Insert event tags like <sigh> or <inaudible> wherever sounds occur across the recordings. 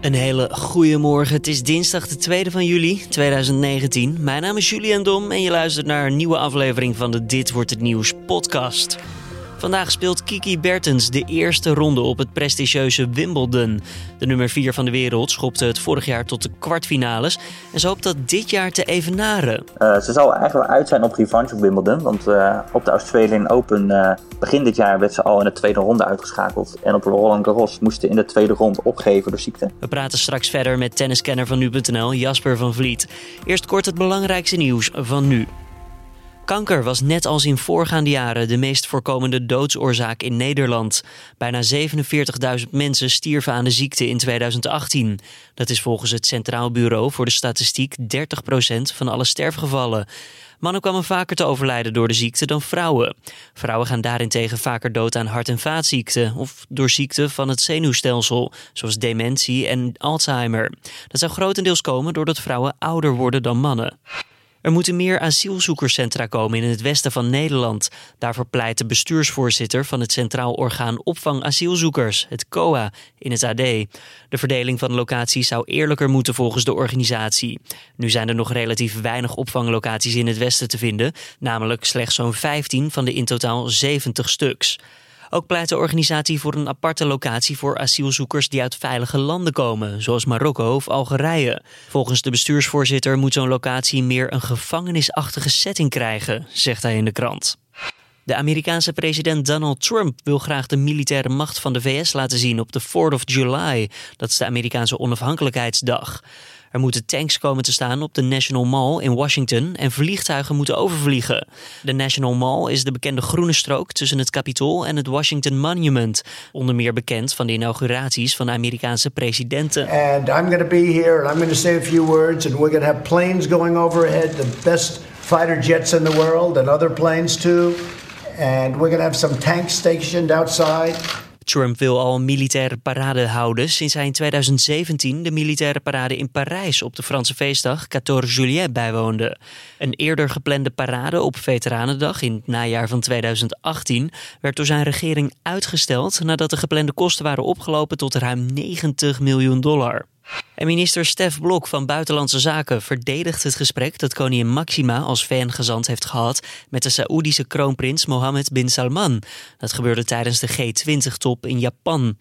Een hele goede morgen. Het is dinsdag de 2e van juli 2019. Mijn naam is Julian Dom en je luistert naar een nieuwe aflevering van de Dit wordt het nieuws podcast. Vandaag speelt Kiki Bertens de eerste ronde op het prestigieuze Wimbledon. De nummer 4 van de wereld schopte het vorig jaar tot de kwartfinales en ze hoopt dat dit jaar te evenaren. Uh, ze zal eigenlijk wel uit zijn op revanche op Wimbledon, want uh, op de Australian Open uh, begin dit jaar werd ze al in de tweede ronde uitgeschakeld. En op Roland Garros moest ze in de tweede ronde opgeven door ziekte. We praten straks verder met tenniskenner van nu.nl Jasper van Vliet. Eerst kort het belangrijkste nieuws van nu. Kanker was net als in voorgaande jaren de meest voorkomende doodsoorzaak in Nederland. Bijna 47.000 mensen stierven aan de ziekte in 2018. Dat is volgens het Centraal Bureau voor de Statistiek 30% van alle sterfgevallen. Mannen kwamen vaker te overlijden door de ziekte dan vrouwen. Vrouwen gaan daarentegen vaker dood aan hart- en vaatziekten of door ziekten van het zenuwstelsel, zoals dementie en Alzheimer. Dat zou grotendeels komen doordat vrouwen ouder worden dan mannen. Er moeten meer asielzoekerscentra komen in het westen van Nederland. Daarvoor pleit de bestuursvoorzitter van het Centraal Orgaan Opvang Asielzoekers, het COA, in het AD. De verdeling van locaties zou eerlijker moeten volgens de organisatie. Nu zijn er nog relatief weinig opvanglocaties in het westen te vinden, namelijk slechts zo'n 15 van de in totaal 70 stuks. Ook pleit de organisatie voor een aparte locatie voor asielzoekers die uit veilige landen komen, zoals Marokko of Algerije. Volgens de bestuursvoorzitter moet zo'n locatie meer een gevangenisachtige setting krijgen, zegt hij in de krant. De Amerikaanse president Donald Trump wil graag de militaire macht van de VS laten zien op de 4th of July. Dat is de Amerikaanse onafhankelijkheidsdag. Er moeten tanks komen te staan op de National Mall in Washington en vliegtuigen moeten overvliegen. De National Mall is de bekende groene strook tussen het Capitool en het Washington Monument. Onder meer bekend van de inauguraties van Amerikaanse presidenten. And I'm going to be here and I'm going to say a few words and we're going to have planes going overhead, the best fighter jets in the world and other planes too. And we're going to have some tanks stationed outside. Trump wil al militaire parade houden sinds hij in 2017 de militaire parade in Parijs op de Franse feestdag 14 Juillet bijwoonde. Een eerder geplande parade op Veteranendag in het najaar van 2018 werd door zijn regering uitgesteld nadat de geplande kosten waren opgelopen tot ruim 90 miljoen dollar. Minister Stef Blok van Buitenlandse Zaken verdedigt het gesprek dat koningin Maxima als VN-gezant heeft gehad met de Saoedische kroonprins Mohammed bin Salman. Dat gebeurde tijdens de G20-top in Japan.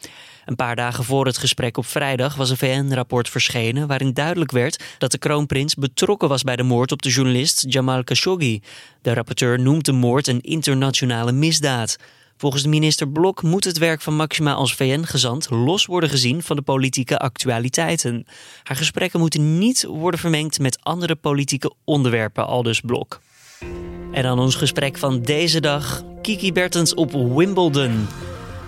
Een paar dagen voor het gesprek op vrijdag was een VN-rapport verschenen waarin duidelijk werd dat de kroonprins betrokken was bij de moord op de journalist Jamal Khashoggi. De rapporteur noemt de moord een internationale misdaad. Volgens de minister Blok moet het werk van Maxima als VN-gezant los worden gezien van de politieke actualiteiten. Haar gesprekken moeten niet worden vermengd met andere politieke onderwerpen, aldus Blok. En dan ons gesprek van deze dag. Kiki Bertens op Wimbledon.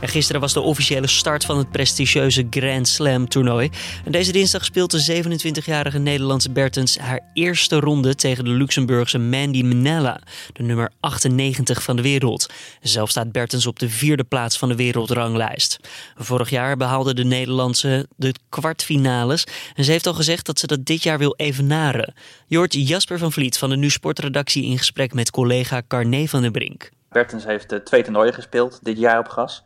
En gisteren was de officiële start van het prestigieuze Grand Slam toernooi. En deze dinsdag speelt de 27-jarige Nederlandse Bertens haar eerste ronde tegen de Luxemburgse Mandy Manella, de nummer 98 van de wereld. Zelf staat Bertens op de vierde plaats van de wereldranglijst. Vorig jaar behaalde de Nederlandse de kwartfinales en ze heeft al gezegd dat ze dat dit jaar wil evenaren. Jort Jasper van Vliet van de Nu Sportredactie in gesprek met collega Carne van den Brink. Bertens heeft twee toernooien gespeeld dit jaar op gas.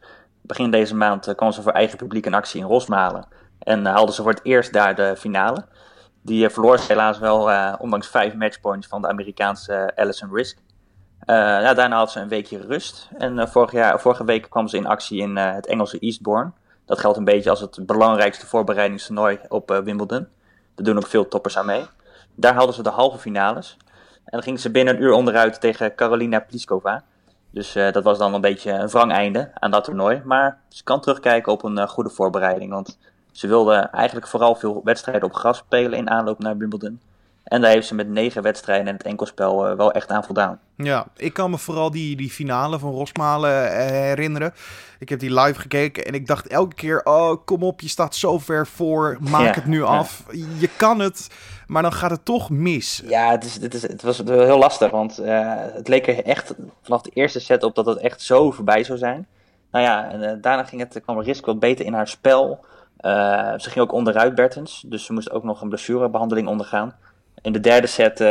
Begin deze maand eh, kwam ze voor eigen publiek in actie in Rosmalen. En eh, haalden ze voor het eerst daar de finale. Die eh, verloor ze helaas wel, ondanks vijf matchpoints van de Amerikaanse Allison Risk. ja, daarna had ze een weekje rust. En vorig jaar, vorige week kwam ze in actie in het Engelse Eastbourne. Dat geldt een beetje als het belangrijkste voorbereidingstoernooi op Wimbledon. Daar doen ook veel toppers aan mee. Daar haalden ze de halve finales. En dan ging ze binnen een uur onderuit tegen Carolina Pliskova. Dus uh, dat was dan een beetje een wrang einde aan dat toernooi. Maar ze kan terugkijken op een uh, goede voorbereiding. Want ze wilde eigenlijk vooral veel wedstrijden op gras spelen in aanloop naar Wimbledon. En daar heeft ze met negen wedstrijden in het enkelspel uh, wel echt aan voldaan. Ja, ik kan me vooral die, die finale van Rosmalen herinneren. Ik heb die live gekeken en ik dacht elke keer: oh, kom op, je staat zo ver voor, maak het nu af. Je kan het, maar dan gaat het toch mis. Ja, het, is, het, is, het was heel lastig, want uh, het leek er echt vanaf de eerste set op dat het echt zo voorbij zou zijn. Nou ja, en uh, daarna ging het, kwam Risk wat beter in haar spel. Uh, ze ging ook onderuit, Bertens, dus ze moest ook nog een blessurebehandeling ondergaan. In de derde set uh,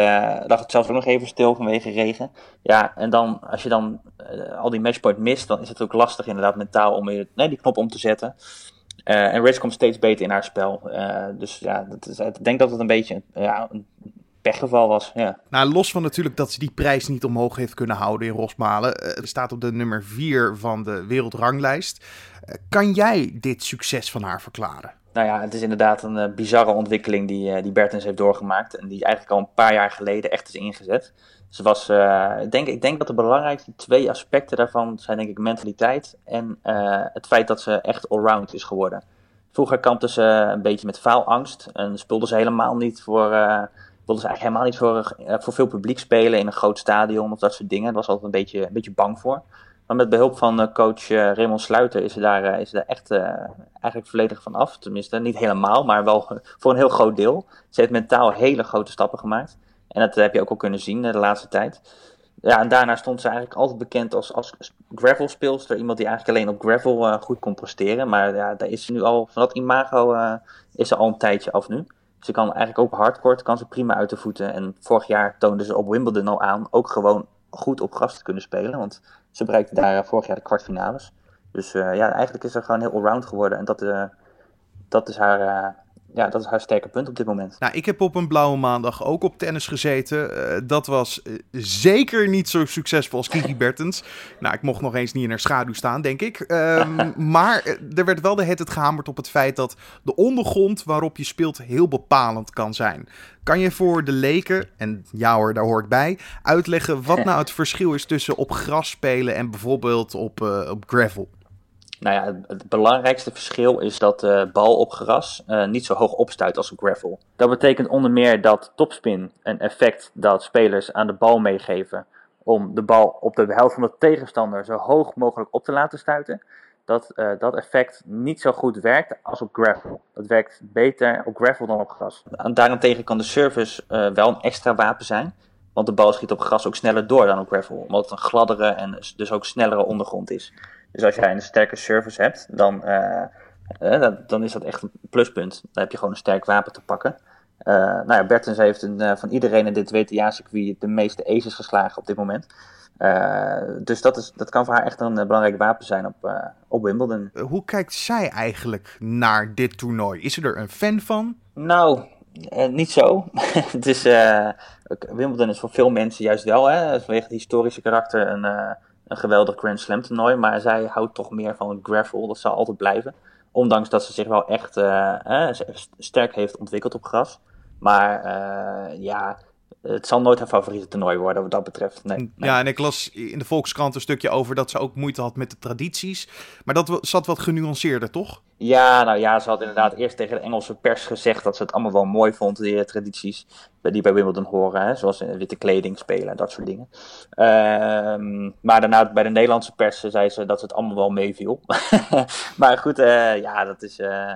lag het zelfs ook nog even stil vanwege regen. Ja, en dan als je dan uh, al die matchpoint mist, dan is het ook lastig inderdaad mentaal om nee, die knop om te zetten. en Rich komt steeds beter in haar spel. dus ja, dat ik denk dat het een beetje ja, een pechgeval was. Ja. Nou, los van natuurlijk dat ze die prijs niet omhoog heeft kunnen houden in Rosmalen. Er staat op de nummer 4 van de wereldranglijst. Kan jij dit succes van haar verklaren? Nou ja, het is inderdaad een uh, bizarre ontwikkeling die, uh, die Bertens heeft doorgemaakt. En die eigenlijk al een paar jaar geleden echt is ingezet. Ze was, uh, ik, denk, ik denk dat de belangrijkste twee aspecten daarvan zijn denk ik mentaliteit en het feit dat ze echt allround is geworden. Vroeger kampte ze een beetje met faalangst en speelde ze helemaal niet voor, wilde ze eigenlijk helemaal niet voor, voor veel publiek spelen in een groot stadion of dat soort dingen. Daar was altijd een beetje, een beetje bang voor. Maar met behulp van uh, coach uh, Raymond Sluiter is ze daar, uh, is daar echt eigenlijk volledig van af. Tenminste, niet helemaal, maar wel voor een heel groot deel. Ze heeft mentaal hele grote stappen gemaakt. En dat heb je ook al kunnen zien de laatste tijd. Ja, en daarna stond ze eigenlijk altijd bekend als, als gravel. Iemand die eigenlijk alleen op gravel goed kon presteren. Maar ja, daar is ze nu al, van dat imago is ze al een tijdje af nu. Ze kan eigenlijk ook hardcore, kan ze prima uit de voeten. En vorig jaar toonde ze op Wimbledon al aan, ook gewoon goed op gras te kunnen spelen. Want ze bereikte daar eh, vorig jaar de kwartfinales. Dus eh, ja, eigenlijk is ze gewoon heel allround geworden. En dat, uh, dat is haar ja, dat is haar sterke punt op dit moment. Nou, ik heb op een blauwe maandag ook op tennis gezeten. Uh, dat was uh, zeker niet zo succesvol als Kiki Bertens. Nou, ik mocht nog eens niet in haar schaduw staan, denk ik. Um, <laughs> maar er werd wel de het gehamerd op het feit dat de ondergrond waarop je speelt heel bepalend kan zijn. Kan je voor de leken, en ja hoor, daar hoor ik bij, uitleggen wat <laughs> nou het verschil is tussen op gras spelen en bijvoorbeeld op, uh, op gravel? Nou ja, het belangrijkste verschil is dat de bal op gras uh, niet zo hoog opstuit als op gravel. Dat betekent onder meer dat topspin een effect dat spelers aan de bal meegeven om de bal op de helft van de tegenstander zo hoog mogelijk op te laten stuiten. Dat uh, dat effect niet zo goed werkt als op gravel. Dat werkt beter op gravel dan op gras. Daarentegen kan de service wel een extra wapen zijn. Want de bal schiet op gras ook sneller door dan op gravel. Omdat het een gladdere en dus ook snellere ondergrond is. Dus als jij een sterke service hebt, dan, uh, dan is dat echt een pluspunt. Dan heb je gewoon een sterk wapen te pakken. Uh, nou ja, Bertens heeft een, van iedereen in dit WTA-circuit de meeste aces geslagen op dit moment. Uh, dus dat, is, dat kan voor haar echt een belangrijk wapen zijn op, uh, op Wimbledon. Hoe kijkt zij eigenlijk naar dit toernooi? Is ze er een fan van? Nou, uh, niet zo. <laughs> het is, Wimbledon is voor veel mensen juist wel, hè, vanwege het historische karakter, een, een geweldig Grand Slam toernooi. Maar zij houdt toch meer van gravel. Dat zal altijd blijven. Ondanks dat ze zich wel echt uh, sterk heeft ontwikkeld op gras. Maar uh, ja, het zal nooit haar favoriete toernooi worden wat dat betreft. Nee, nee, Ja, en ik las in de Volkskrant een stukje over dat ze ook moeite had met de tradities. Maar dat zat wat genuanceerder, toch? Ja, nou ja, ze had inderdaad eerst tegen de Engelse pers gezegd dat ze het allemaal wel mooi vond, die tradities die bij Wimbledon horen, hè, zoals witte kleding spelen en dat soort dingen. Uh, maar daarna bij de Nederlandse pers zei ze dat ze het allemaal wel meeviel. <laughs> maar goed, uh, ja, dat is... Uh,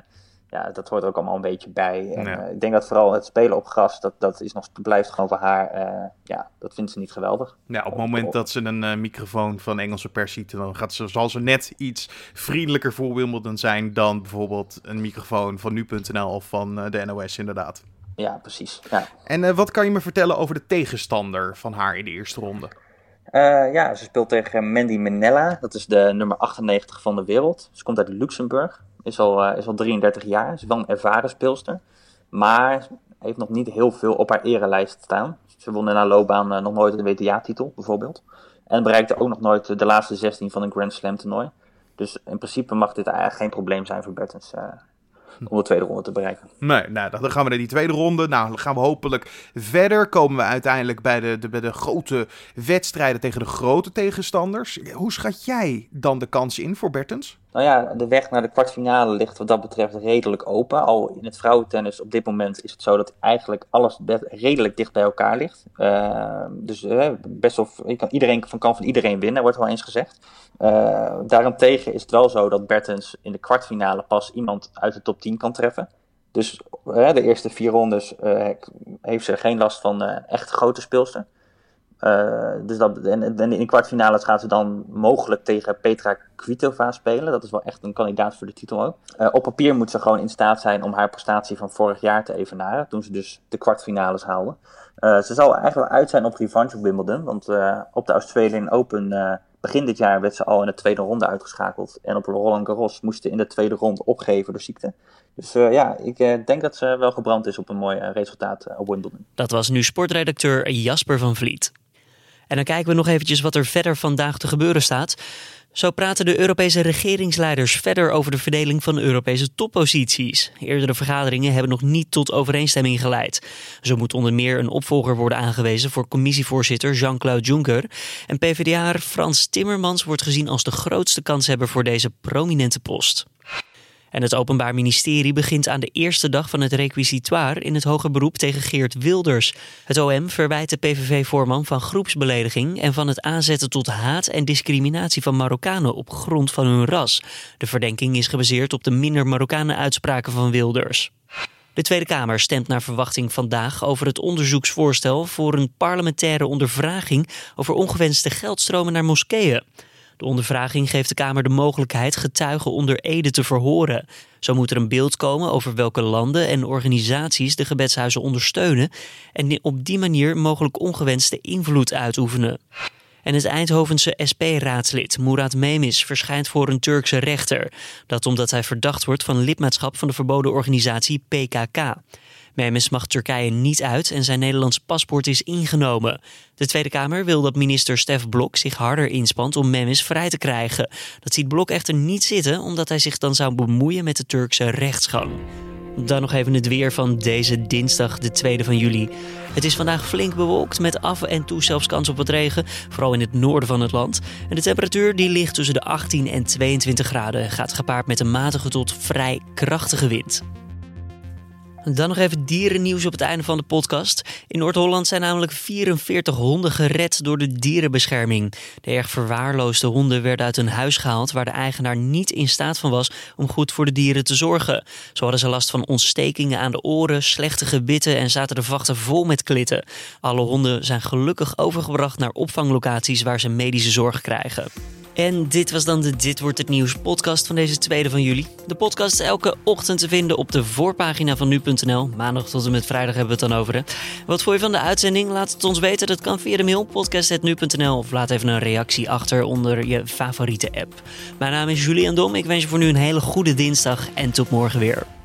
ja, dat hoort er ook allemaal een beetje bij. En, ja. uh, ik denk dat vooral het spelen op gras, dat, dat is nog, blijft gewoon voor haar, uh, ja, dat vindt ze niet geweldig. Ja, op het moment dat ze een uh, microfoon van Engelse pers ziet, dan gaat ze, zal ze net iets vriendelijker voor Wimbledon zijn dan bijvoorbeeld een microfoon van nu.nl of van de NOS inderdaad. Ja, precies. Ja. En wat kan je me vertellen over de tegenstander van haar in de eerste ronde? ja, ze speelt tegen Mandy Minella, dat is de nummer 98 van de wereld. Ze komt uit Luxemburg is al, uh, is al 33 jaar, is wel een ervaren speelster. Maar heeft nog niet heel veel op haar erelijst staan. Ze won in haar loopbaan uh, nog nooit een WTA-titel, bijvoorbeeld. En bereikte ook nog nooit de laatste 16 van een Grand Slam toernooi. Dus in principe mag dit eigenlijk geen probleem zijn voor Bertens. Uh, om de tweede ronde te bereiken. Nee, nou, dan gaan we naar die tweede ronde. Nou, dan gaan we hopelijk verder. Komen we uiteindelijk bij de, de, bij de grote wedstrijden tegen de grote tegenstanders. Hoe schat jij dan de kans in voor Bertens? Nou ja, de weg naar de kwartfinale ligt wat dat betreft redelijk open. Al in het vrouwentennis op dit moment is het zo dat eigenlijk alles redelijk dicht bij elkaar ligt. Uh, dus uh, best wel, kan, iedereen van, kan van iedereen winnen, wordt wel eens gezegd. Uh, daarentegen is het wel zo dat Bertens in de kwartfinale pas iemand uit de top 10 kan treffen. Dus de eerste vier rondes heeft ze geen last van echt grote speelster. Uh, dus dat, en, in de kwartfinales gaat ze dan mogelijk tegen Petra Kvitova spelen. Dat is wel echt een kandidaat voor de titel ook. Uh, op papier moet ze gewoon in staat zijn om haar prestatie van vorig jaar te evenaren. Toen ze dus de kwartfinales haalde. Uh, ze zal eigenlijk wel uit zijn op revanche op Wimbledon. Want op de Australian Open Begin dit jaar werd ze al in de tweede ronde uitgeschakeld. En op Roland Garros moest ze in de tweede ronde opgeven door ziekte. Dus ja, ik denk dat ze wel gebrand is op een mooi resultaat op Wimbledon. Dat was nu sportredacteur Jasper van Vliet. En dan kijken we nog eventjes wat er verder vandaag te gebeuren staat. Zo praten de Europese regeringsleiders verder over de verdeling van Europese topposities. Eerdere vergaderingen hebben nog niet tot overeenstemming geleid. Zo moet onder meer een opvolger worden aangewezen voor commissievoorzitter Jean-Claude Juncker. En PvdA Frans Timmermans wordt gezien als de grootste kanshebber voor deze prominente post. En het Openbaar Ministerie begint aan de eerste dag van het requisitoire in het hoger beroep tegen Geert Wilders. Het OM verwijt de PVV-voorman van groepsbelediging en van het aanzetten tot haat en discriminatie van Marokkanen op grond van hun ras. De verdenking is gebaseerd op de minder Marokkanen uitspraken van Wilders. De Tweede Kamer stemt naar verwachting vandaag over het onderzoeksvoorstel voor een parlementaire ondervraging over ongewenste geldstromen naar moskeeën. De ondervraging geeft de Kamer de mogelijkheid getuigen onder ede te verhoren. Zo moet er een beeld komen over welke landen en organisaties de gebedshuizen ondersteunen en op die manier mogelijk ongewenste invloed uitoefenen. En het Eindhovense SP-raadslid Murat Memis verschijnt voor een Turkse rechter. Dat omdat hij verdacht wordt van lidmaatschap van de verboden organisatie PKK. Memes mag Turkije niet uit en zijn Nederlands paspoort is ingenomen. De Tweede Kamer wil dat minister Stef Blok zich harder inspant om Memes vrij te krijgen. Dat ziet Blok echter niet zitten, omdat hij zich dan zou bemoeien met de Turkse rechtsgang. Dan nog even het weer van deze dinsdag, de 2e van juli. Het is vandaag flink bewolkt met af en toe zelfs kans op wat regen, vooral in het noorden van het land. En de temperatuur die ligt tussen de 18 en 22 graden en gaat gepaard met een matige tot vrij krachtige wind. Dan nog even dierennieuws op het einde van de podcast. In Noord-Holland zijn namelijk 44 honden gered door de dierenbescherming. De erg verwaarloosde honden werden uit hun huis gehaald waar de eigenaar niet in staat van was om goed voor de dieren te zorgen. Zo hadden ze last van ontstekingen aan de oren, slechte gebitten en zaten de vachten vol met klitten. Alle honden zijn gelukkig overgebracht naar opvanglocaties waar ze medische zorg krijgen. En dit was dan de Dit wordt het nieuws podcast van deze tweede van juli. De podcast elke ochtend te vinden op de voorpagina van nu.nl. Maandag tot en met vrijdag hebben we het dan over. Hè. Wat vond je van de uitzending? Laat het ons weten. Dat kan via de mail podcast.nu.nl of laat even een reactie achter onder je favoriete app. Mijn naam is Julian Dom. Ik wens je voor nu een hele goede dinsdag en tot morgen weer.